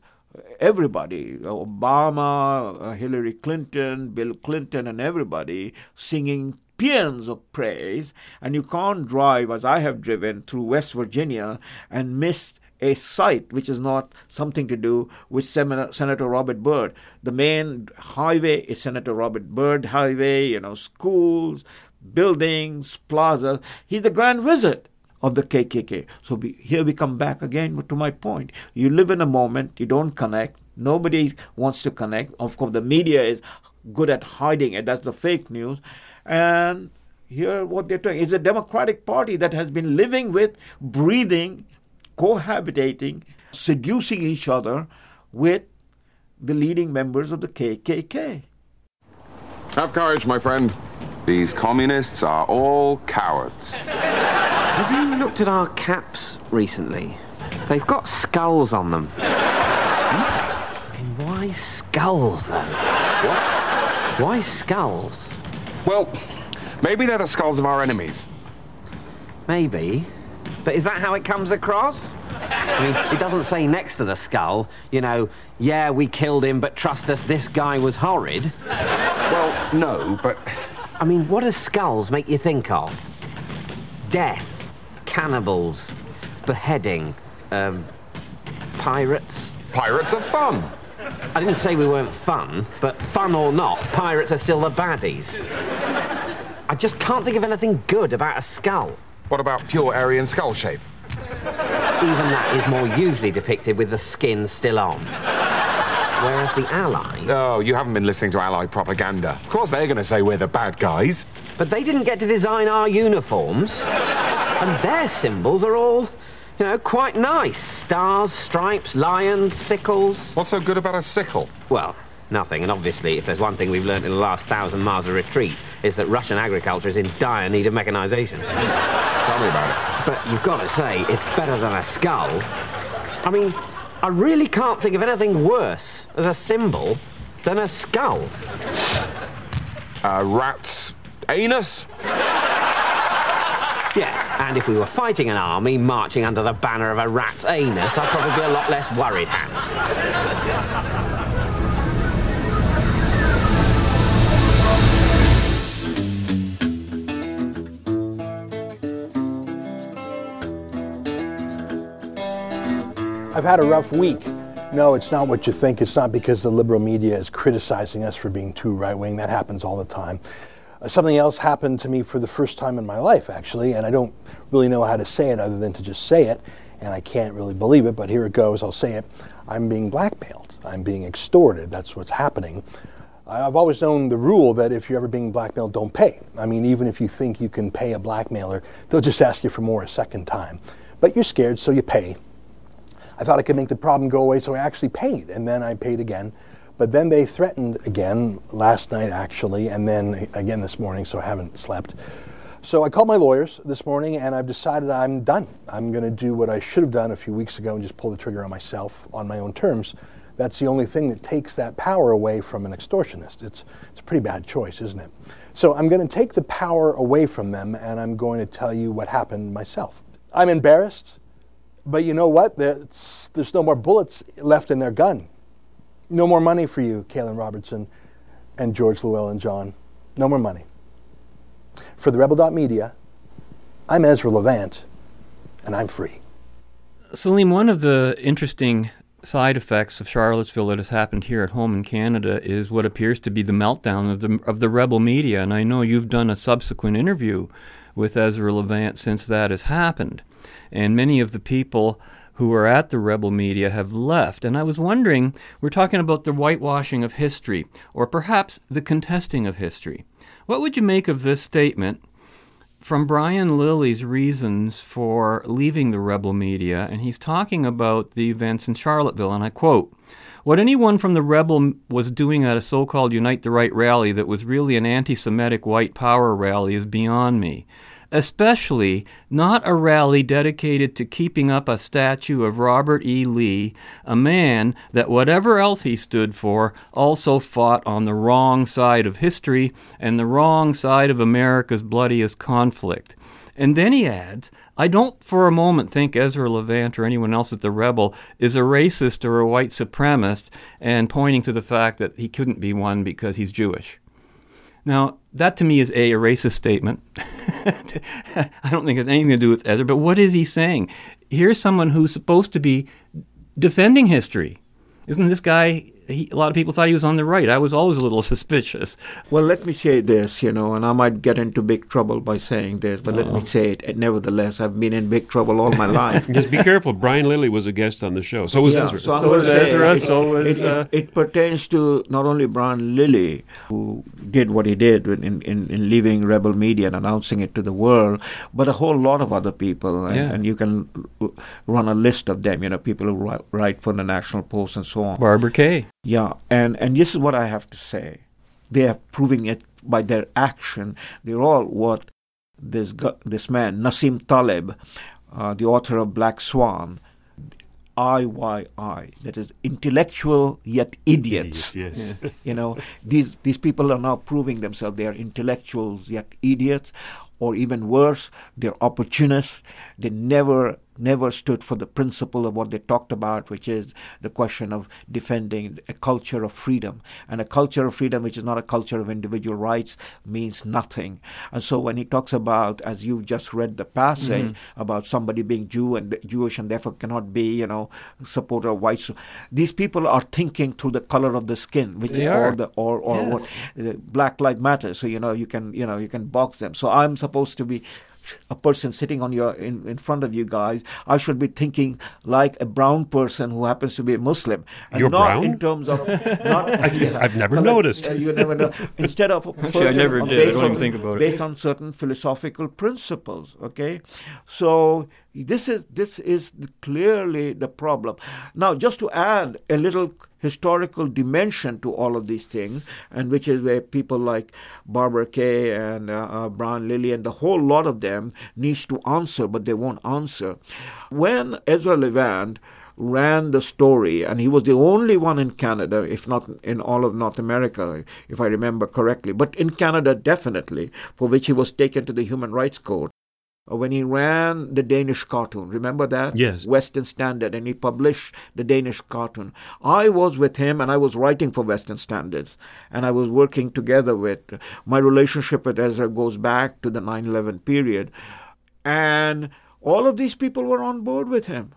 everybody Obama, uh, Hillary Clinton, Bill Clinton, and everybody singing paeans of praise. And you can't drive, as I have driven, through West Virginia and miss a site which is not something to do with Senator Robert Byrd. The main highway is Senator Robert Byrd Highway, you know, schools, buildings, plazas. He's the grand wizard of the KKK. So we, here we come back again to my point. You live in a moment, you don't connect. Nobody wants to connect. Of course, the media is good at hiding it. That's the fake news. And here, what they're doing is a Democratic Party that has been living with, breathing, cohabitating, seducing each other with the leading members of the KKK. Have courage, my friend. These communists are all cowards. Have you looked at our caps recently? They've got skulls on them. And Why skulls, though? What? Why skulls? Well, maybe they're the skulls of our enemies. Maybe. But is that how it comes across? I mean, it doesn't say next to the skull, you know, yeah, we killed him, but trust us, this guy was horrid. Well, no, but. I mean, what does skulls make you think of? Death, cannibals, beheading, um, pirates. Pirates are fun. I didn't say we weren't fun, but fun or not, pirates are still the baddies. I just can't think of anything good about a skull. What about pure Aryan skull shape? Even that is more usually depicted with the skin still on. Whereas the Allies. No, you haven't been listening to Ally propaganda. Of course, they're going to say we're the bad guys. But they didn't get to design our uniforms. And their symbols are all, you know, quite nice stars, stripes, lions, sickles. What's so good about a sickle? Well, nothing. And obviously, if there's one thing we've learned in the last thousand miles of retreat, is that Russian agriculture is in dire need of mechanization. Tell me about it. But you've got to say, it's better than a skull. I mean, I really can't think of anything worse as a symbol than a skull. A rat's anus? Yeah, and if we were fighting an army marching under the banner of a rat's anus, I'd probably be a lot less worried, Hans. I've had a rough week. No, it's not what you think. It's not because the liberal media is criticizing us for being too right wing. That happens all the time. Uh, something else happened to me for the first time in my life, actually, and I don't really know how to say it other than to just say it, and I can't really believe it, but here it goes. I'll say it. I'm being blackmailed. I'm being extorted. That's what's happening. I've always known the rule that if you're ever being blackmailed, don't pay. I mean, even if you think you can pay a blackmailer, they'll just ask you for more a second time. But you're scared, so you pay. I thought I could make the problem go away, so I actually paid, and then I paid again. But then they threatened again last night, actually, and then again this morning, so I haven't slept. So I called my lawyers this morning, and I've decided I'm done. I'm going to do what I should have done a few weeks ago and just pull the trigger on myself on my own terms. That's the only thing that takes that power away from an extortionist. It's, it's a pretty bad choice, isn't it? So I'm going to take the power away from them, and I'm going to tell you what happened myself. I'm embarrassed. But you know what? There's, there's no more bullets left in their gun. No more money for you, Caolan Robertson and George Llewellyn John. No more money. For the Rebel.media, I'm Ezra Levant, and I'm free. Salim, one of the interesting side effects of Charlottesville that has happened here at home in Canada is what appears to be the meltdown of the of the rebel media. And I know you've done a subsequent interview with Ezra Levant since that has happened and many of the people who are at the rebel media have left. And I was wondering, we're talking about the whitewashing of history, or perhaps the contesting of history. What would you make of this statement from Brian Lilley's reasons for leaving the rebel media? And he's talking about the events in Charlottesville, and I quote, what anyone from the rebel was doing at a so called Unite the Right rally that was really an anti Semitic white power rally is beyond me especially not a rally dedicated to keeping up a statue of Robert E. Lee, a man that, whatever else he stood for, also fought on the wrong side of history and the wrong side of America's bloodiest conflict. And then he adds, I don't for a moment think Ezra Levant or anyone else at the Rebel is a racist or a white supremacist, and pointing to the fact that he couldn't be one because he's Jewish. Now, that to me is a, a racist statement. I don't think it has anything to do with Ezra, but what is he saying? Here's someone who's supposed to be defending history. Isn't this guy he, a lot of people thought he was on the right. I was always a little suspicious. Well, let me say this, you know, and I might get into big trouble by saying this, but oh. let me say it. Nevertheless, I've been in big trouble all my life. Just be careful. Brian Lilley was a guest on the show. So was yeah, Ezra. So, so was Ezra. It, so was. It, uh, it, it, pertains to not only Brian Lilley, who did what he did in, in, in leaving Rebel Media and announcing it to the world, but a whole lot of other people. And, yeah. and you can run a list of them, you know, people who write, write for the National Post and so on. Barbara Kay. Yeah, and and this is what I have to say. They are proving it by their action. They're all what this this man Nassim Taleb, uh, the author of Black Swan, IYI, that is intellectual yet idiots. Yes. you know, these these people are now proving themselves. They are intellectuals yet idiots. or even worse, they're opportunists. They never never stood for the principle of what they talked about, which is the question of defending a culture of freedom. And a culture of freedom, which is not a culture of individual rights, means nothing. And so when he talks about, as you just read the passage, Mhm. about somebody being Jew and Jewish and therefore cannot be, you know, supporter of white, these people are thinking through the color of the skin, which They or are. the or or Yes. what uh, Black Lives Matter. So you know you can you know you can box them. So I'm supposed to be a person sitting on your in, in front of you guys. I should be thinking like a brown person who happens to be a Muslim, and You're not brown? in terms of not. I- I've never Colour- noticed. uh, you never know. Instead of a Actually, I never on- did. I based don't on- think about it. based on certain philosophical principles. Okay, so this is this is clearly the problem. Now, just to add a little historical dimension to all of these things, and which is where people like Barbara Kay and uh, uh, Brian Lilley and the whole lot of them needs to answer, but they won't answer. When Ezra Levant ran the story, and he was the only one in Canada, if not in all of North America, if I remember correctly, but in Canada definitely, for which he was taken to the Human Rights Court. Uh, When he ran the Danish cartoon, remember that? Yes. Western Standard, and he published the Danish cartoon. I was with him, and I was writing for Western Standards, and I was working together with. My relationship with Ezra goes back to the 9 11 period. And all of these people were on board with him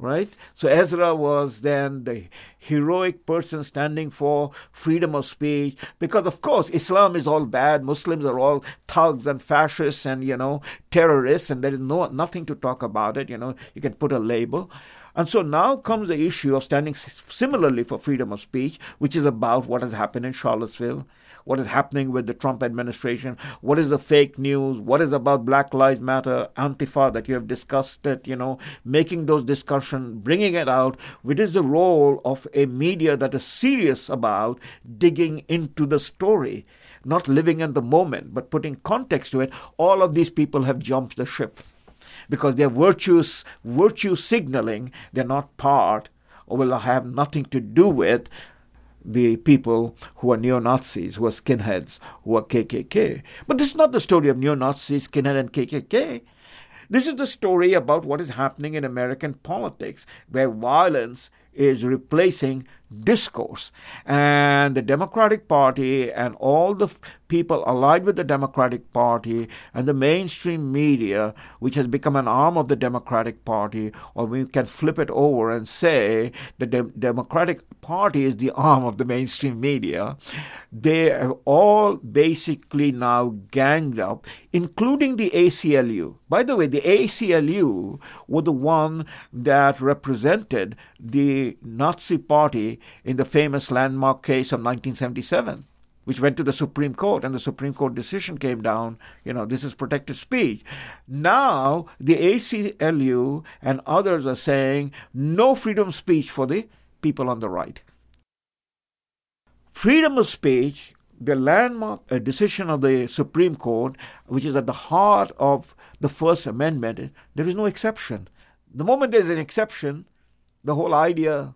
right? So Ezra was then the heroic person standing for freedom of speech because, of course, Islam is all bad. Muslims are all thugs and fascists and you know terrorists, and there is no nothing to talk about it. You know, you can put a label. And so now comes the issue of standing similarly for freedom of speech, which is about what has happened in Charlottesville, what is happening with the Trump administration, what is the fake news, what is about Black Lives Matter, Antifa that you have discussed it, you know, making those discussions, bringing it out, which is the role of a media that is serious about digging into the story, not living in the moment, but putting context to it. All of these people have jumped the ship because they're virtues, virtue signaling, they're not part or will have nothing to do with the people who are neo Nazis, who are skinheads, who are KKK. But this is not the story of neo Nazis, skinhead, and KKK. This is the story about what is happening in American politics, where violence is replacing discourse. And the Democratic Party and all the f- people allied with the Democratic Party and the mainstream media, which has become an arm of the Democratic Party, or we can flip it over and say the Dem- Democratic Party is the arm of the mainstream media, they have all basically now ganged up, including the ACLU. By the way, the ACLU were the one that represented the Nazi Party in the famous landmark case of 1977 which went to the Supreme Court, and the Supreme Court decision came down, you know, this is protected speech. Now, the ACLU and others are saying no freedom of speech for the people on the right. Freedom of speech, the landmark uh, decision of the Supreme Court, which is at the heart of the First Amendment, there is no exception. The moment there's an exception, the whole idea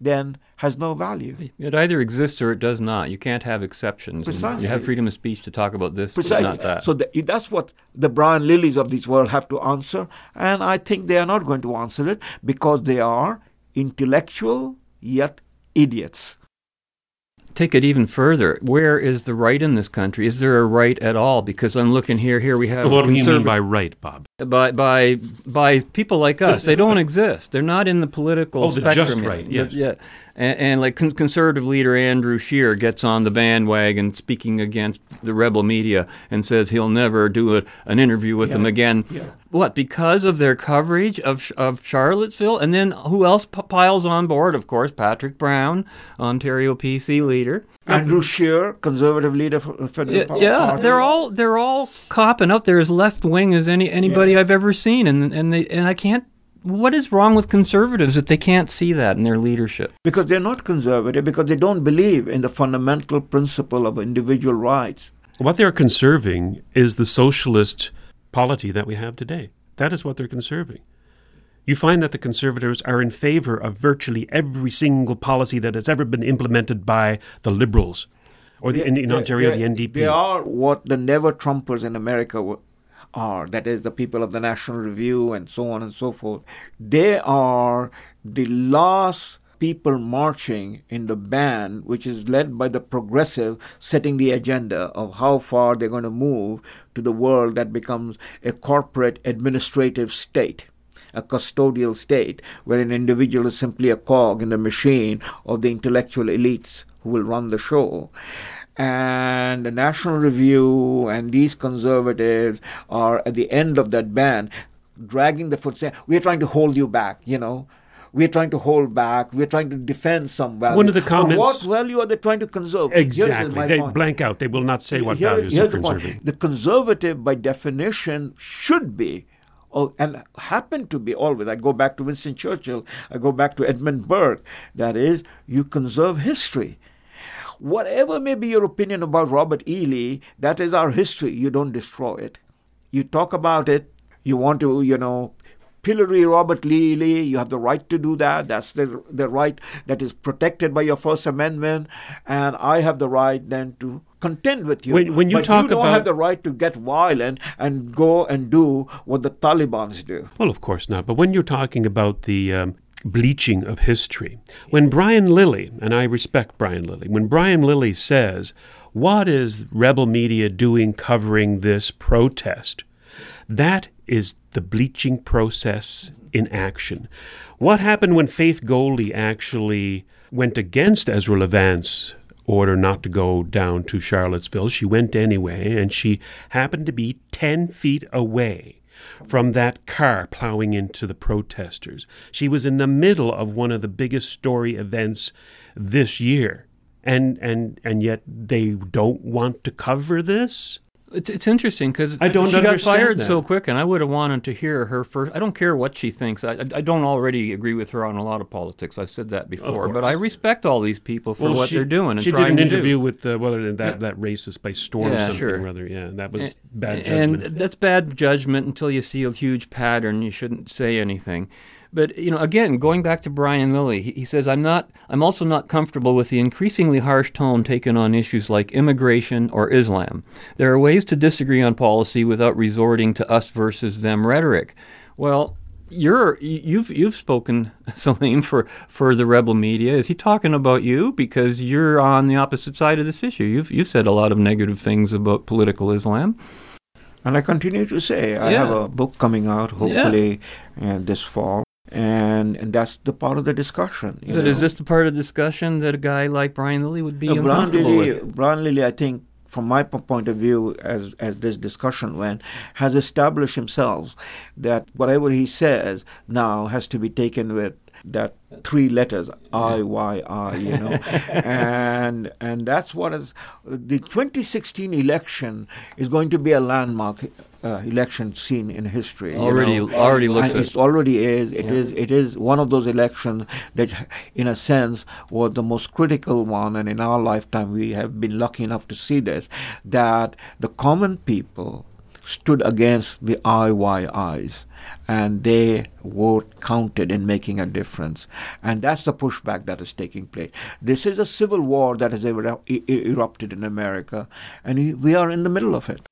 then has no value. It either exists or it does not. You can't have exceptions. Precisely. You have freedom of speech to talk about this, but Precisely. not that. So the, that's what the Brian Lilleys of this world have to answer, and I think they are not going to answer it because they are intellectual yet idiots. Take it even further. Where is the right in this country? Is there a right at all? Because I'm looking here. Here we have. What do you mean by right, Bob? By by by people like us. They don't exist. They're not in the political Oh, the spectrum. just yet. right, The- yes. yeah. And, and like con- conservative leader Andrew Scheer gets on the bandwagon speaking against the rebel media and says he'll never do a, an interview with Yeah. them again. Yeah. What? Because of their coverage of of Charlottesville, and then who else p- piles on board? Of course, Patrick Brown, Ontario PC leader. Andrew Scheer, conservative leader for the federal Yeah, pa- yeah, they're all they're all copping up. They're as left wing as any anybody I've ever seen, and and they and I can't. What is wrong with conservatives that they can't see that in their leadership? because they're not conservative because they don't believe in the fundamental principle of individual rights. What they're conserving is the socialist polity that we have today. That is what they're conserving. You find that the conservatives are in favor of virtually every single policy that has ever been implemented by the liberals. Or the, They- in, Ontario, they- the NDP. They are what the never Trumpers in America are. That is, the people of the National Review and so on and so forth. They are the last people marching in the band, which is led by the progressive, setting the agenda of how far they're going to move to the world that becomes a corporate administrative state a custodial state where an individual is simply a cog in the machine of the intellectual elites who will run the show. And the National Review and these conservatives are at the end of that band, dragging the foot, saying, We're trying to hold you back, you know. We're trying to hold back. We're trying to defend some value. One of the But comments- what value are they trying to conserve? Exactly. They point. blank out. They will not say what Here- values the conserving. The conservative, by definition, should be, oh, and happen to be always. I go back to Winston Churchill. I go back to Edmund Burke. That is, you conserve history. Whatever may be your opinion about Robert E. Lee, that is our history. You don't destroy it. You talk about it. You want to, you know, pillory Robert Lee Lee. You have the right to do that. That's the the right that is protected by your First Amendment, and I have the right then to contend with you. When- when you but talk you don't about- have the right to get violent and go and do what the Taliban's do. Well, of course not. But when you're talking about the um, bleaching of history, when Brian Lilley, and I respect Brian Lilley, when Brian Lilley says, What is rebel media doing covering this protest? That is the bleaching process in action. What happened when Faith Goldy actually went against Ezra Levant's order not to go down to Charlottesville? She went anyway, and she happened to be 10 feet away from that car plowing into the protesters. She was in the middle of one of the biggest story events this year. And and and yet they don't want to cover this? It's it's interesting because I don't she got fired that. so quick, and I would have wanted to hear her first. I don't care what she thinks. I, I I don't already agree with her on a lot of politics. I've said that before, but. I respect all these people for Well, what she- they're doing and she trying did an to interview do. with uh, whether that Yeah. that racist by storm Yeah, something sure. or other. Yeah, that was A- bad judgment. And that's bad judgment until you see a huge pattern. You shouldn't say anything. But you know, again, going back to Brian Lilley, he, he says, "I'm not. I'm also not comfortable with the increasingly harsh tone taken on issues like immigration or Islam. There are ways to disagree on policy without resorting to us versus them rhetoric." Well, you're you've you've spoken, Salim, for for the rebel media. Is he talking about you because you're on the opposite side of this issue? You've you've said a lot of negative things about political Islam. And I continue to say, I Yeah. have a book coming out, hopefully, uh, this fall. And, and that's the part of the discussion. You But know? is this the part of discussion that a guy like Brian Lilley would be No, Brian Lilley, with? Brian Lilley, I think, from my point of view, as as this discussion went, has established himself that whatever he says now has to be taken with that three letters I Y I, you know, and and that's what is the 2016 election is going to be a landmark. Uh, election seen in history. you Already- know. already looks it. it already is. It Yeah. is. It is one of those elections that, in a sense, was the most critical one. And in our lifetime, we have been lucky enough to see this that the common people stood against the IYIs and their vote counted in making a difference. And that's the pushback that is taking place. This is a civil war that has eru- erupted in America, and we are in the middle of it.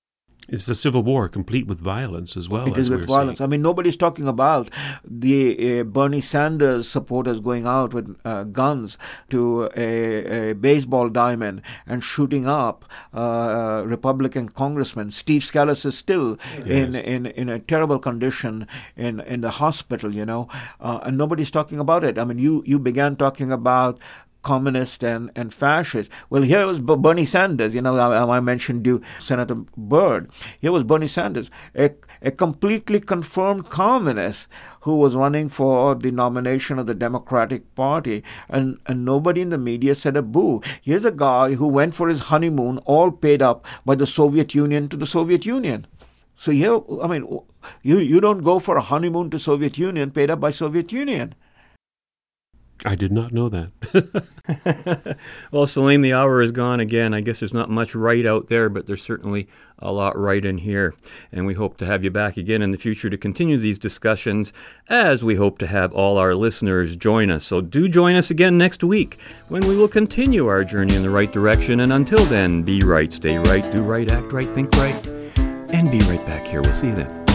It's the Civil War, complete with violence as well. It we with were saying. violence. I mean, nobody's talking about the uh, Bernie Sanders supporters going out with uh, guns to a, a baseball diamond and shooting up uh, Republican congressman. Steve Scalise is still in, in, in a terrible condition in, in the hospital, you know, uh, and nobody's talking about it. I mean, you, you began talking about communist and, and fascist. Well, here was Bernie Sanders. You know, I, I mentioned you, Senator Byrd. Here was Bernie Sanders, a, a completely confirmed communist who was running for the nomination of the Democratic Party, and, and nobody in the media said a boo. Here's a guy who went for his honeymoon, all paid up by the Soviet Union to the Soviet Union. So here, I mean, you, you don't go for a honeymoon to Soviet Union paid up by Soviet Union. I did not know that. well, Salim, the hour is gone again. I guess there's not much right out there, but there's certainly a lot right in here. And we hope to have you back again in the future to continue these discussions, as we hope to have all our listeners join us. So do join us again next week when we will continue our journey in the right direction. And until then, be right, stay right, do right, act right, think right, and be right back here. We'll see you then.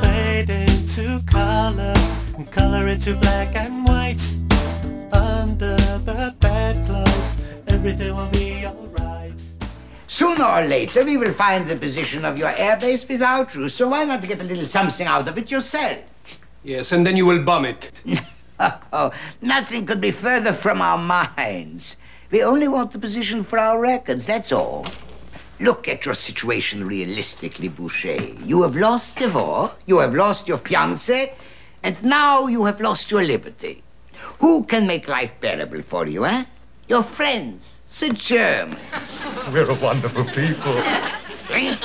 Fade into color, color into black and white. Everything will be alright. Sooner or later, we will find the position of your airbase without you, so why not get a little something out of it yourself? Yes, and then you will bomb it. Oh, nothing could be further from our minds. We only want the position for our records, that's all. Look at your situation realistically, Boucher. You have lost the war, you have lost your fiancée, and now you have lost your liberty. Who can make life bearable for you, eh? Your friends, the Germans. We're a wonderful people. Drink.